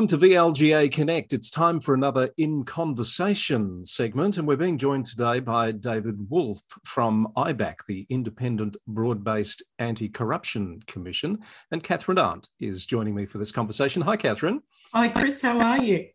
Welcome to VLGA Connect. It's time for another In Conversation segment, and we're being joined today by David Wolff from IBAC, the Independent Broad Based Anti Corruption Commission. And Catherine Arndt is joining me for this conversation. Hi, Catherine. Hi, Chris. How are you?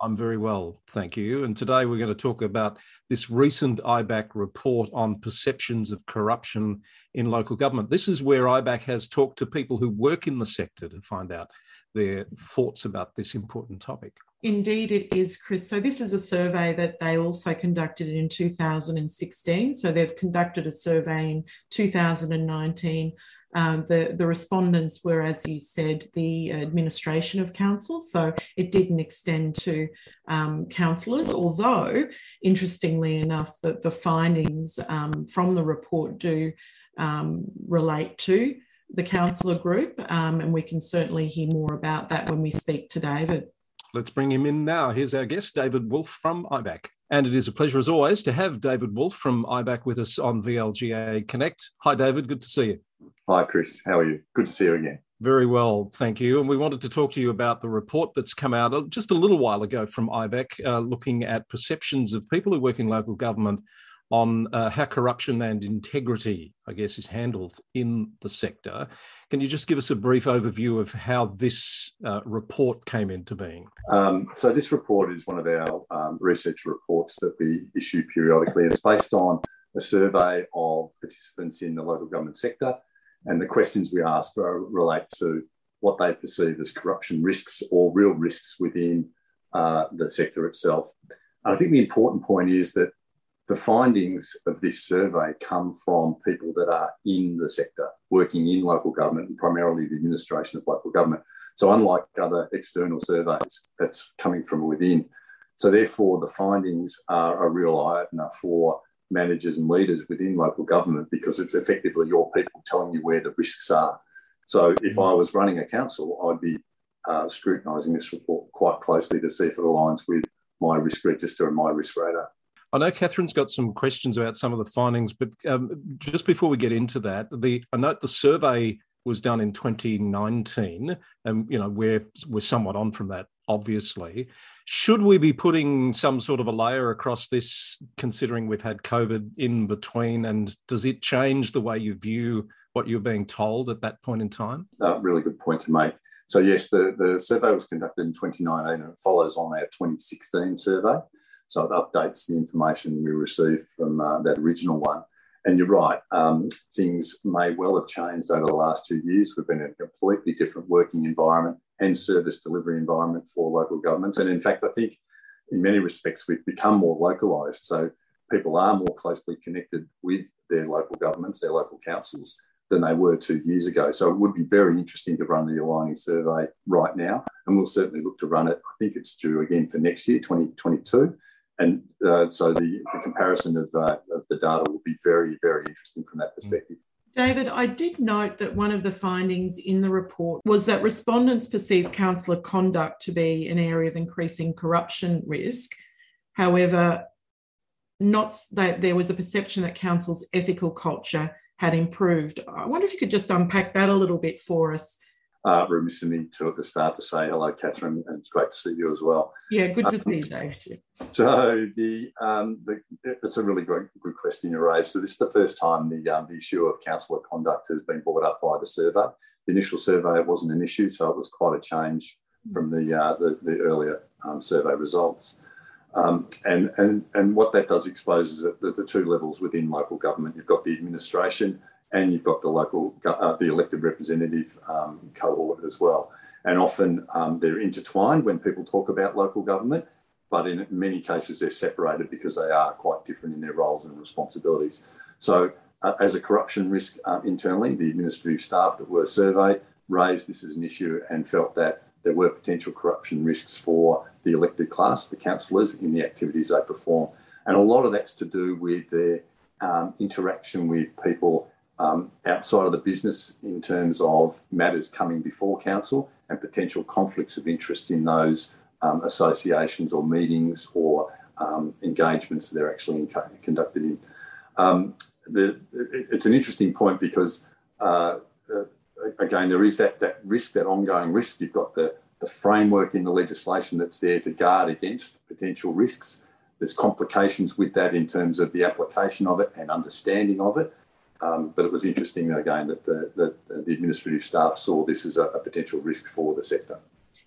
I'm very well, thank you. And today we're going to talk about this recent IBAC report on perceptions of corruption in local government. This is where IBAC has talked to people who work in the sector to find out their thoughts about this important topic. Indeed, it is, Chris. So, this is a survey that they also conducted in 2016. So, they've conducted a survey in 2019. Um, the, the respondents were, as you said, the administration of council. So, it didn't extend to um, councillors, although, interestingly enough, the, the findings um, from the report do um, relate to the councillor group, um, and we can certainly hear more about that when we speak to David. Let's bring him in now. Here's our guest, David Wolff from IBAC. And it is a pleasure, as always, to have David Wolff from IBAC with us on VLGA Connect. Hi, David. Good to see you. Hi, Chris. How are you? Good to see you again. Very well, thank you. And we wanted to talk to you about the report that's come out just a little while ago from IBAC, uh, looking at perceptions of people who work in local government on uh, how corruption and integrity, I guess, is handled in the sector. Can you just give us a brief overview of how this uh, report came into being? Um, so, this report is one of our um, research reports that we issue periodically. It's based on a survey of participants in the local government sector, and the questions we ask relate to what they perceive as corruption risks or real risks within uh, the sector itself. I think the important point is that the findings of this survey come from people that are in the sector, working in local government and primarily the administration of local government. So, unlike other external surveys, that's coming from within. So, therefore, the findings are a real eye opener for managers and leaders within local government because it's effectively your people telling you where the risks are. So, if I was running a council, I'd be uh, scrutinising this report quite closely to see if it aligns with my risk register and my risk radar. I know Catherine's got some questions about some of the findings, but um, just before we get into that, the I note the survey was done in 2019, and you know we're we're somewhat on from that, obviously. Should we be putting some sort of a layer across this, considering we've had COVID in between, and does it change the way you view what you're being told at that point in time? Uh, really good point to make. So yes, the, the survey was conducted in 2019 and it follows on our 2016 survey. So it updates the information we received from uh, that original one. And you're right, um, things may well have changed over the last two years. We've been in a completely different working environment and service delivery environment for local governments. And in fact, I think in many respects, we've become more localised. So people are more closely connected with their local governments, their local councils, than they were two years ago. So it would be very interesting to run the aligning survey right now. And we'll certainly look to run it. I think it's due again for next year, 2022. And uh, so the, the comparison of, uh, of the data will be very, very interesting from that perspective. David, I did note that one of the findings in the report was that respondents perceive councillor conduct to be an area of increasing corruption risk. However, not that there was a perception that council's ethical culture had improved. I wonder if you could just unpack that a little bit for us uh, remiss of me to at the start to say hello, Catherine, and it's great to see you as well. Yeah, good to um, see you, Dave. So the, um, the it's a really great, good question you raised. So this is the first time the um, the issue of councillor conduct has been brought up by the survey. The initial survey it wasn't an issue, so it was quite a change from the uh, the, the, earlier um, survey results. Um, and, and, and what that does expose is that the, the two levels within local government. You've got the administration and you've got the local, uh, the elected representative um, cohort as well. And often um, they're intertwined when people talk about local government, but in many cases they're separated because they are quite different in their roles and responsibilities. So, uh, as a corruption risk uh, internally, the administrative staff that were surveyed raised this as an issue and felt that there were potential corruption risks for the elected class, the councillors, in the activities they perform. And a lot of that's to do with their um, interaction with people um, outside of the business in terms of matters coming before council and potential conflicts of interest in those um, associations or meetings or um, engagements that they're actually conducted in. Um, the, it's an interesting point because, uh, uh, again, there is that, that risk, that ongoing risk. You've got the, the framework in the legislation that's there to guard against potential risks. There's complications with that in terms of the application of it and understanding of it. Um, but it was interesting again that the, that the administrative staff saw this as a, a, potential risk for the sector.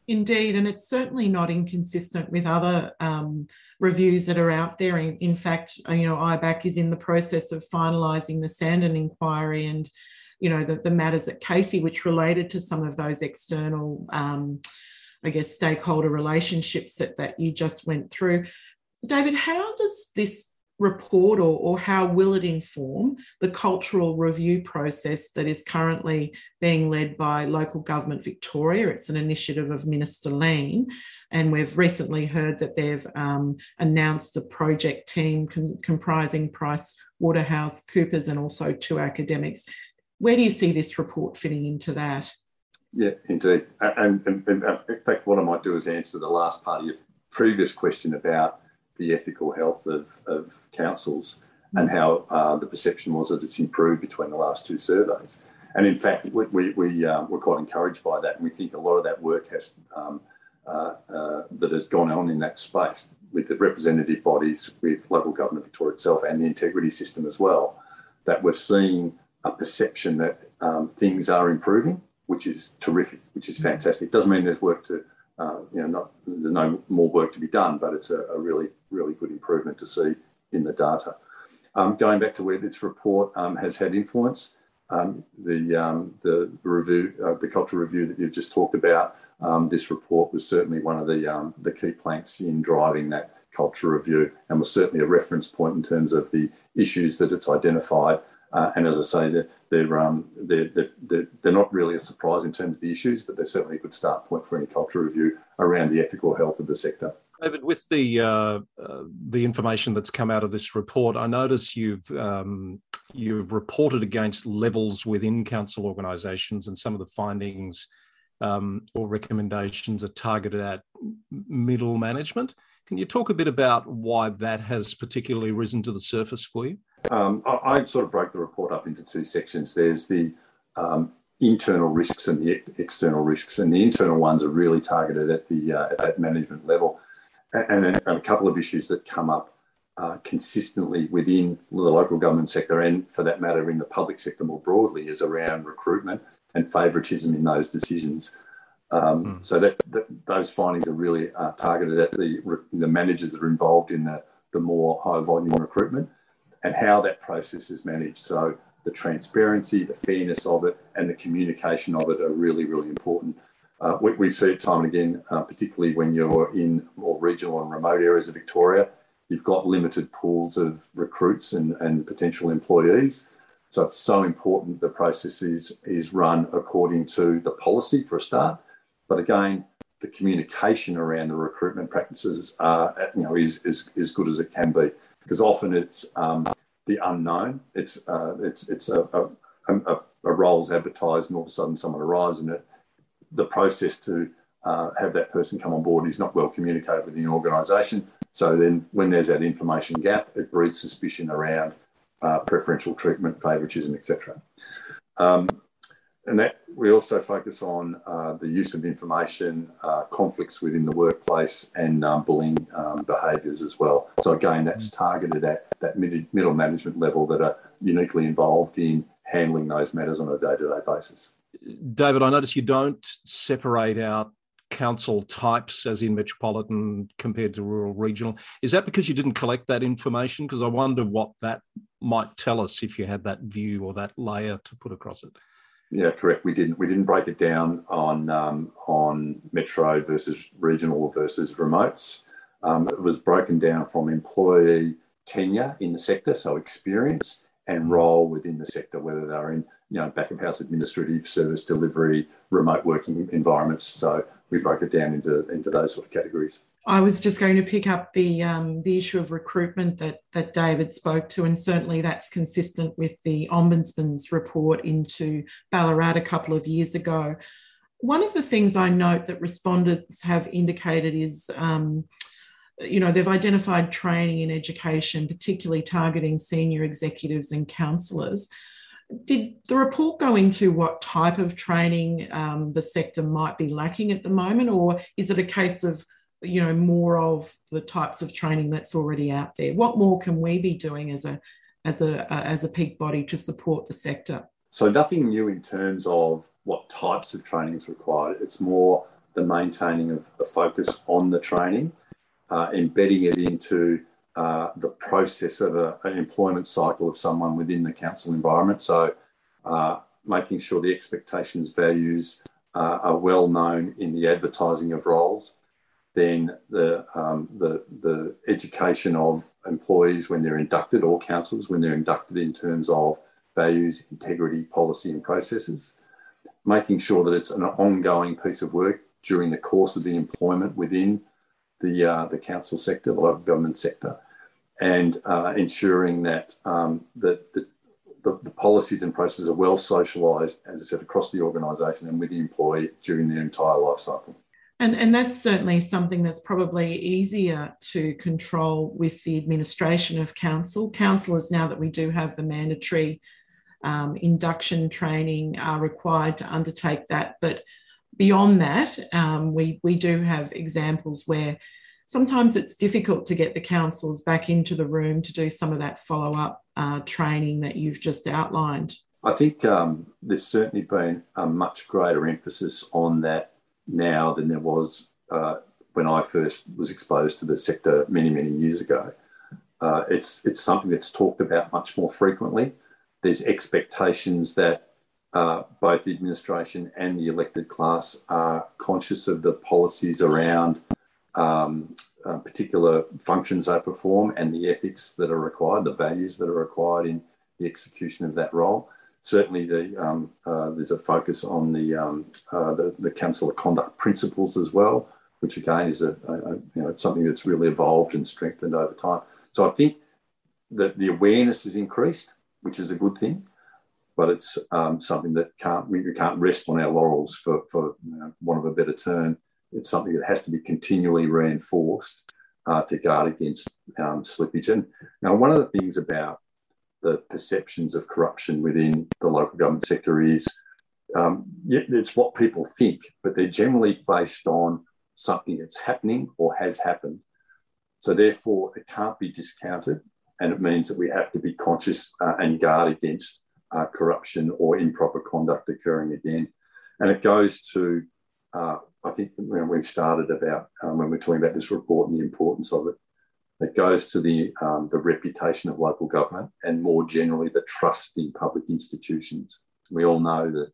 Indeed, and it's certainly not inconsistent with other um, reviews that are out there. In, in, fact, uh, you know, IBAC is in the process of finalising the Sandon inquiry and, you know, the, the, matters at Casey, which related to some of those external, um, I guess, stakeholder relationships that that you just went through. David, how does this report or, or how will it inform the cultural review process that is currently being led by local government Victoria? It's an initiative of Minister Leane, and we've recently heard that they've um, announced a project team com- comprising Price Waterhouse Coopers and also two academics. Where do you see this report fitting into that? Yeah, indeed. And, and, and in fact, what I might do is answer the last part of your previous question about the ethical health of, of councils and how uh, the perception was that it's improved between the last two surveys. And in fact, we, we, we uh, were quite encouraged by that. And we think a lot of that work has um, uh, uh, that has gone on in that space with the representative bodies, with local government Victoria itself, and the integrity system as well, that we're seeing a perception that um, things are improving, which is terrific, which is fantastic. Doesn't mean there's work to uh, you know, not, there's no more work to be done, but it's a, a really, really good improvement to see in the data. Um, going back to where this report um, has had influence, um, the, um, the review, uh, the cultural review that you've just talked about, um, this report was certainly one of the, the key planks in driving that culture review and was certainly a reference point in terms of the issues that it's identified uh, and as I say, they're, they're, um, they're, they're, they're, not really a surprise in terms of the issues, but they're certainly a good start point for any culture review around the ethical health of the sector. David, with the uh, uh, the information that's come out of this report, I notice you've um, you've reported against levels within council organisations, and some of the findings um, or recommendations are targeted at middle management. Can you talk a bit about why that has particularly risen to the surface for you? Um, I, I, sort of broke the report up into two sections. There's the um, internal risks and the external risks, and the internal ones are really targeted at the uh, at management level, and, and, a couple of issues that come up uh, consistently within the local government sector, and for that matter, in the public sector more broadly, is around recruitment and favouritism in those decisions. Um, mm. So that, that, those findings are really uh, targeted at the, the managers that are involved in the, the more high volume recruitment and how that process is managed. So the transparency, the fairness of it, and the communication of it are really, really important. Uh, we, we, see it time and again, uh, particularly when you're in more regional and remote areas of Victoria. You've got limited pools of recruits and, and potential employees. So it's so important the process is, is run according to the policy for a start. But again, the communication around the recruitment practices uh, you know, is, is as good as it can be because often it's um, the unknown. It's uh, it's it's a, a, a, a advertised, and all of a sudden someone arrives, and it, the process to uh, have that person come on board is not well communicated within the organisation. So then, when there's that information gap, it breeds suspicion around uh, preferential treatment, favouritism, etc. Um, and that we also focus on uh, the use of information, uh, conflicts within the workplace, and um, bullying um, behaviours as well. So again, that's targeted at that mid- middle management level that are uniquely involved in handling those matters on a day-to-day basis. David, I notice you don't separate out council types as in metropolitan compared to rural regional is that because you didn't collect that information because i wonder what that might tell us if you had that view or that layer to put across it yeah, correct. We didn't we didn't break it down on um, on metro versus regional versus remotes. Um, it was broken down from employee tenure in the sector, so experience and role within the sector, whether they're in you know back of house administrative, service delivery, remote working environments. So we broke it down into into those sort of categories. I was just going to pick up the um, the issue of recruitment that that David spoke to, and certainly that's consistent with the Ombudsman's report into Ballarat a couple of years ago. One of the things I note that respondents have indicated is, um, you know, they've identified training in education, particularly targeting senior executives and councillors. Did the report go into what type of training um, the sector might be lacking at the moment, or is it a case of you know more of the types of training that's already out there? What more can we be doing as a as a as a peak body to support the sector? So nothing new in terms of what types of training is required. It's more the maintaining of a focus on the training, uh, embedding it into uh, the process of a, an employment cycle of someone within the council environment. So, uh, making sure the expectations, values uh, are well known in the advertising of roles. Then the, um, the, the education of employees when they're inducted, or councils when they're inducted in terms of values, integrity, policy, and processes. Making sure that it's an ongoing piece of work during the course of the employment within the, uh, the council sector, the local government sector and uh, ensuring that, um, that the, the, the, policies and processes are well socialised, as I said, across the organisation and with the employee during their entire life cycle. And, and that's certainly something that's probably easier to control with the administration of council. Councillors, now that we do have the mandatory um, induction training, are required to undertake that. But beyond that, um, we, we do have examples where sometimes it's difficult to get the councils back into the room to do some of that follow up uh, training that you've just outlined. I think um, there's certainly been a much greater emphasis on that now than there was uh, when I first was exposed to the sector many, many years ago. Uh, it's, it's something that's talked about much more frequently. There's expectations that uh, both the administration and the elected class are conscious of the policies around um, uh, particular functions they perform and the ethics that are required, the values that are required in the execution of that role. Certainly, the, um, uh, there's a focus on the, um, uh, the, the council of conduct principles as well, which again is a, a, you know something that's really evolved and strengthened over time. So I think that the awareness has increased, which is a good thing, but it's um, something that can't we can't rest on our laurels for for you know, want of a better term it's something that has to be continually reinforced uh, to guard against um, slippage. And now, one of the things about the perceptions of corruption within the local government sector is um, it's what people think, but they're generally based on something that's happening or has happened. So, therefore, it can't be discounted. And it means that we have to be conscious uh, and guard against uh, corruption or improper conduct occurring again. And it goes to uh, I think when we started about um, when we're talking about this report and the importance of it, it goes to the um, the reputation of local government and more generally the trust in public institutions. We all know that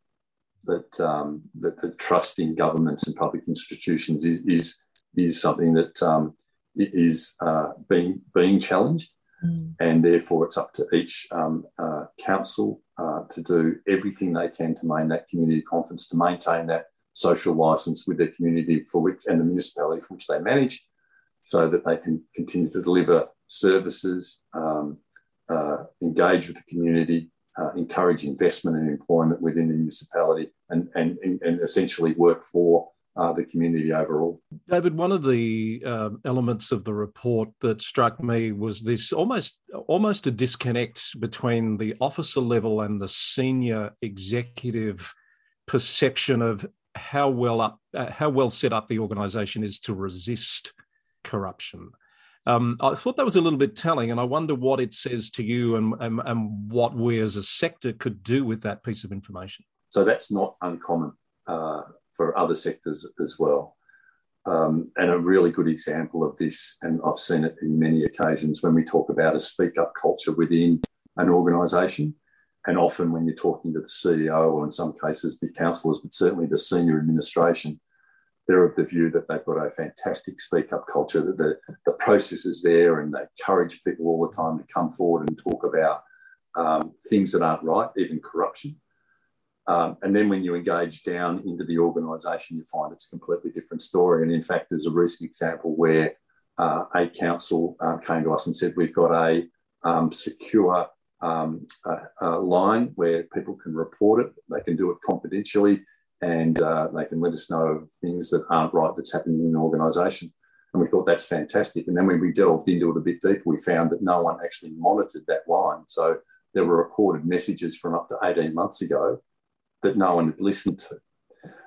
that um, that the trust in governments and public institutions is is, is something that um, is uh, being being challenged, mm. and therefore it's up to each um, uh, council uh, to do everything they can to maintain that community confidence, to maintain that social license with their community for which and the municipality for which they manage, so that they can continue to deliver services, um, uh, engage with the community, uh, encourage investment and employment within the municipality, and, and, and essentially work for uh, the community overall. David, one of the uh, elements of the report that struck me was this almost almost a disconnect between the officer level and the senior executive perception of how well up uh, how well set up the organisation is to resist corruption. Um, I thought that was a little bit telling, and I wonder what it says to you and, and, and, what we as a sector could do with that piece of information. So that's not uncommon uh, for other sectors as well. Um, and a really good example of this, and I've seen it in many occasions when we talk about a speak up culture within an organisation and often when you're talking to the CEO or in some cases the councillors, but certainly the senior administration, they're of the view that they've got a fantastic speak up culture, that the, the process is there and they encourage people all the time to come forward and talk about um, things that aren't right, even corruption. Um, and then when you engage down into the organisation, you find it's a completely different story. And in fact, there's a recent example where uh, a council uh, came to us and said, We've got a um, secure um, a, a, line where people can report it. They can do it confidentially and uh, they can let us know of things that aren't right that's happening in an organisation. And we thought that's fantastic. And then when we delved into it a bit deeper, we found that no one actually monitored that line. So there were recorded messages from up to 18 months ago that no one had listened to.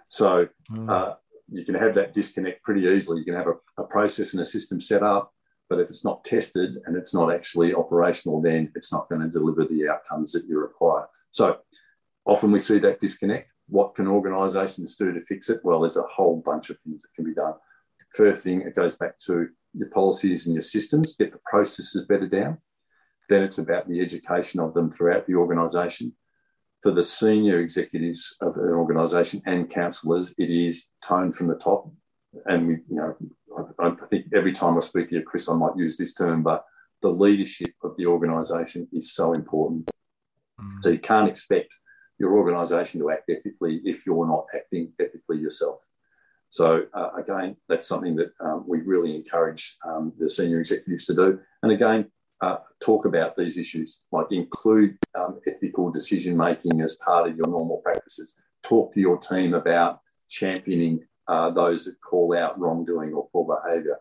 So mm. uh, you can have that disconnect pretty easily. You can have a, a, process and a system set up, but if it's not tested and it's not actually operational, then it's not going to deliver the outcomes that you require. So often we see that disconnect. What can organisations do to fix it? Well, there's a whole bunch of things that can be done. First thing, it goes back to your policies and your systems, get the processes better down. Then it's about the education of them throughout the organisation for the senior executives of an organisation and councillors, it is tone from the top. And we, you know, I, I, think every time I speak to you, Chris, I might use this term, but the leadership of the organisation is so important. Mm. So you can't expect your organisation to act ethically if you're not acting ethically yourself. So uh, again, that's something that um, we really encourage um, the senior executives to do. And again, uh, talk about these issues, like include um, ethical decision making as part of your normal practices. Talk to your team about championing uh, those that call out wrongdoing or poor behaviour.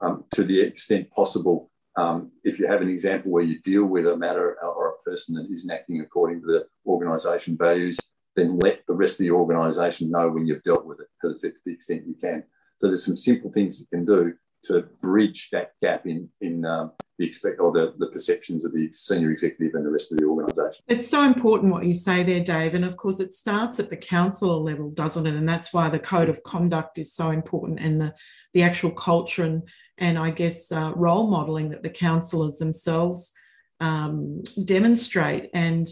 Um, to the extent possible, um, if you have an example where you deal with a matter or a person that isn't acting according to the organisation values, then let the rest of the organisation know when you've dealt with it, as I said, to the extent you can. So there's some simple things you can do to bridge that gap in in um, the expect or the, the perceptions of the senior executive and the rest of the organisation. It's so important what you say there, Dave. And of course, it starts at the councillor level, doesn't it? And that's why the code of conduct is so important and the, the actual culture and, and I guess uh, role modelling that the councillors themselves um, demonstrate. And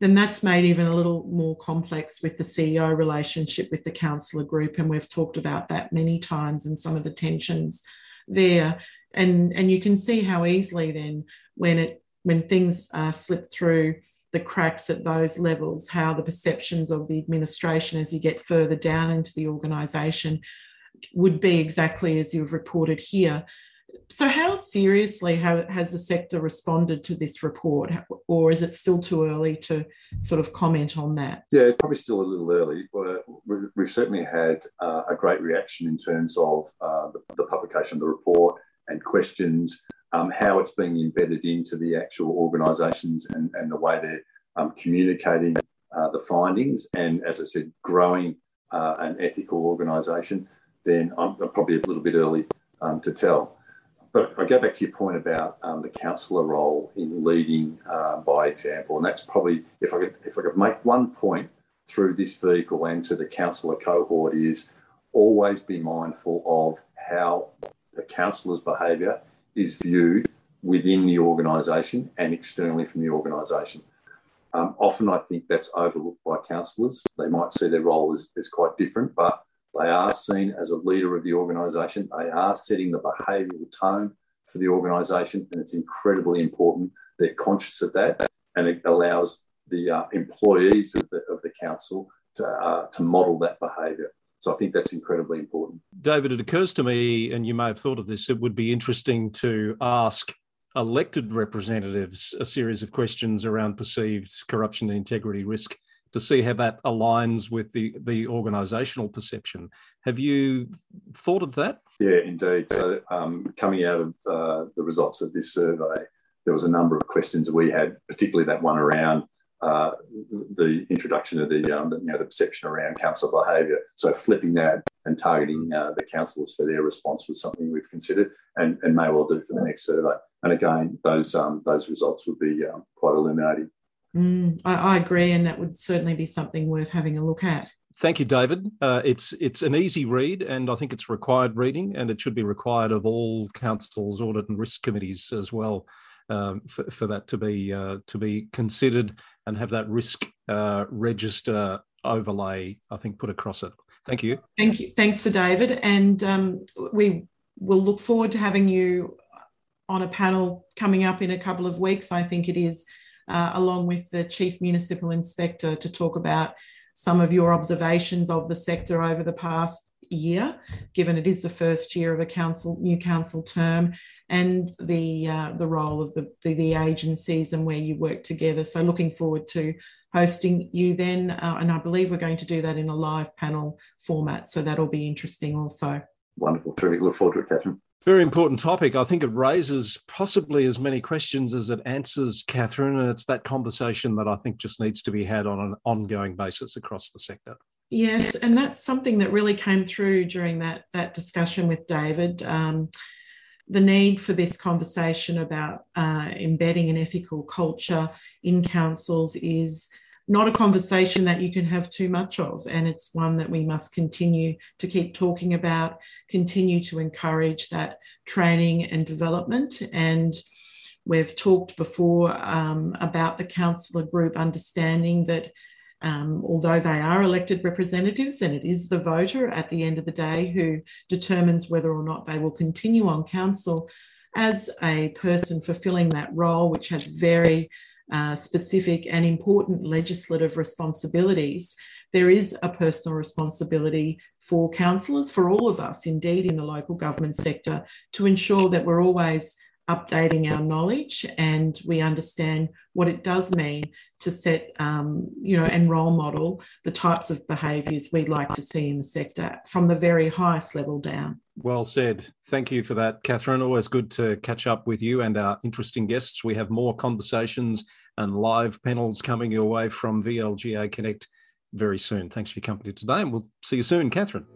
then that's made even a little more complex with the CEO relationship with the councillor group. And we've talked about that many times and some of the tensions there and and you can see how easily then when it when things uh, slip through the cracks at those levels how the perceptions of the administration as you get further down into the organisation would be exactly as you've reported here so how seriously has the sector responded to this report or is it still too early to sort of comment on that yeah probably still a little early but we've certainly had uh, a great reaction in terms of uh, the, publication of the report and questions, um, how it's being embedded into the actual organisations and, the way they're um, communicating uh, the findings. And as I said, growing uh, an ethical organisation, then I'm, I'm, probably a little bit early um, to tell. But I go back to your point about um, the councillor role in leading uh, by example, and that's probably if I could if I could make one point through this vehicle and to the councillor cohort is always be mindful of how the councillor's behaviour is viewed within the organisation and externally from the organisation. Um, often I think that's overlooked by councillors. They might see their role as, as quite different, but they are seen as a leader of the organisation. They are setting the behavioural tone for the organisation, and it's incredibly important. They're conscious of that, and it allows the uh, employees of the, of the council to, uh, to model that behaviour. So I think that's incredibly important. David, it occurs to me, and you may have thought of this, it would be interesting to ask elected representatives a series of questions around perceived corruption and integrity risk to see how that aligns with the, the organisational perception. Have you thought of that? Yeah, indeed. So, um, coming out of uh, the results of this survey, there was a number of questions we had, particularly that one around uh, the introduction of the, um, the, you know the perception around council behaviour. So flipping that and targeting uh, the councillors for their response was something we've considered and, and may well do for the next survey. And again, those um, those results would be um, quite illuminating. Mm, I, I, agree, and that would certainly be something worth having a look at. Thank you, David. Uh, it's it's an easy read, and I think it's required reading, and it should be required of all councils, audit, and risk committees as well um, for, for, that to be uh, to be considered and have that risk uh, register overlay, I think, put across it. Thank you. Thank you. Thanks for David, and um, we will look forward to having you on a panel coming up in a couple of weeks. I think it is, uh, along with the chief municipal inspector, to talk about some of your observations of the sector over the past year, given it is the first year of a council new council term, and the uh, the role of the, the, the agencies and where you work together. So looking forward to hosting you then, uh, and I believe we're going to do that in a live panel format. So that'll be interesting also. Wonderful, terrific. Look forward to it, Catherine. Very important topic. I think it raises possibly as many questions as it answers, Catherine. And it's that conversation that I think just needs to be had on an ongoing basis across the sector. Yes, and that's something that really came through during that, that discussion with David. Um, the need for this conversation about uh, embedding an ethical culture in councils is not a conversation that you can have too much of. And it's one that we must continue to keep talking about, continue to encourage that training and development. And we've talked before um, about the councillor group understanding that. Um, although they are elected representatives, and it is the voter at the end of the day who determines whether or not they will continue on council, as a person fulfilling that role, which has very uh, specific and important legislative responsibilities, there is a personal responsibility for councillors, for all of us, indeed, in the local government sector, to ensure that we're always updating our knowledge and we understand what it does mean to set, um, you know, and role model the types of behaviours we'd like to see in the sector from the very highest level down. Well said. Thank you for that, Catherine. Always good to catch up with you and our interesting guests. We have more conversations and live panels coming your way from VLGA Connect very soon. Thanks for your company today, and we'll see you soon, Catherine.